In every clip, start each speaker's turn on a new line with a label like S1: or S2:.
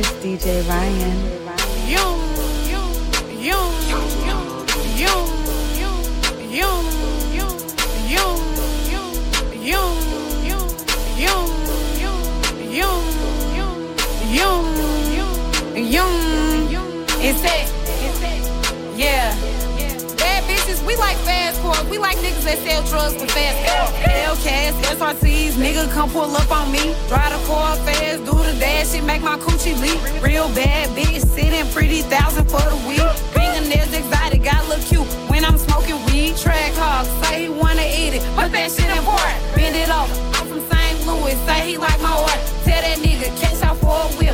S1: It's DJ Ryan.
S2: It's yeah. Bitches, we like fast. We like niggas that sell drugs for fast. Hellcats, SRTs, nigga come pull up on me. Drive the car Real bad bitch, sitting pretty thousand for the week. Fingernails exotic, got look cute when I'm smoking weed. Trackhawk, say he wanna eat it, but that shit important. Bend it over, I'm from St. Louis, say he like my heart. Tell that nigga, catch out for a whip.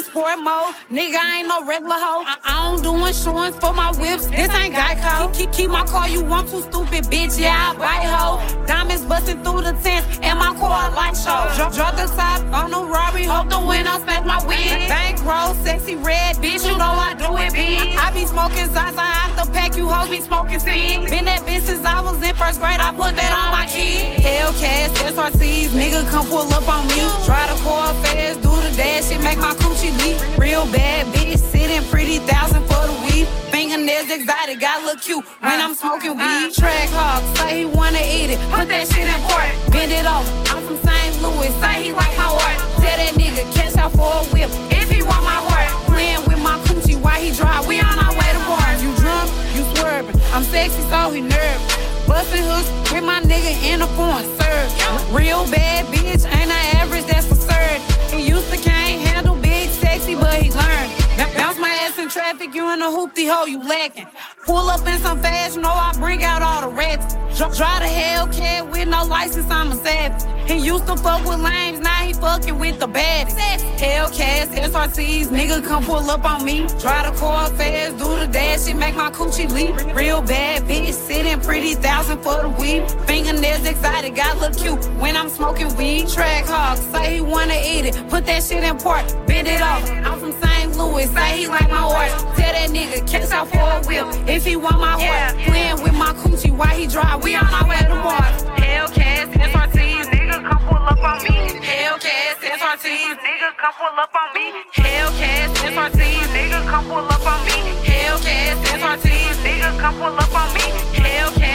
S2: Benz sport mode, nigga, I ain't no regular hoe. I, I don't do insurance for my whips, this ain't Geico. Keep, keep my car, you want too stupid, bitch, yeah, I bite hoe. Diamonds busting through the tents, and my car light show. Drop, drop the top on the Rari, hope the window smash my wig. Bankroll, Sexyy Red, bitch, you know I do it big. I be smoking Zaza pack, you hoes be smoking cig. Been that bitch since I was in first grade, I put that on my kid. Hellcats, SRTs, nigga come pull up on me. Try to car fast, do the dash, shit make my coochie leak. Real bad bitch, sitting pretty thousand for the weed. Fingernails exotic, got look cute when I'm smoking weed. Trackhawk, say he wanna eat it, put that shit in port. Bend it off, I'm from St. Louis, say he so he nervous. Bustin' hooks with my nigga in the foreign serve. Real bad in a hoopty hole, you lacking. Pull up in some fast, you know I bring out all the rats. Dr- Drive the Hellcat with no license, I'm a savage. He used to fuck with lames, now he fucking with the baddest. Hellcats, SRTs, nigga come pull up on me. Drive the car fast, do the dash, make my coochie leap. Real bad bitch, sitting pretty thousand for the weed. Fingernails excited, got look cute when I'm smoking weed. Trackhawk, say he wanna eat it, put that shit in port, bend it off. I'm from Louis, say he like my horse. Tell that nigga, catch out for a whip if he want my horse. Playing with my coochie while he drive, we on our way to Mars. Hellcats, SRTs, nigga come pull up on me. Hellcats, SRTs, nigga come pull up on me. Hellcats, SRTs, nigga come pull up on me. Hellcats, SRTs, nigga come pull up on me. Hellcats,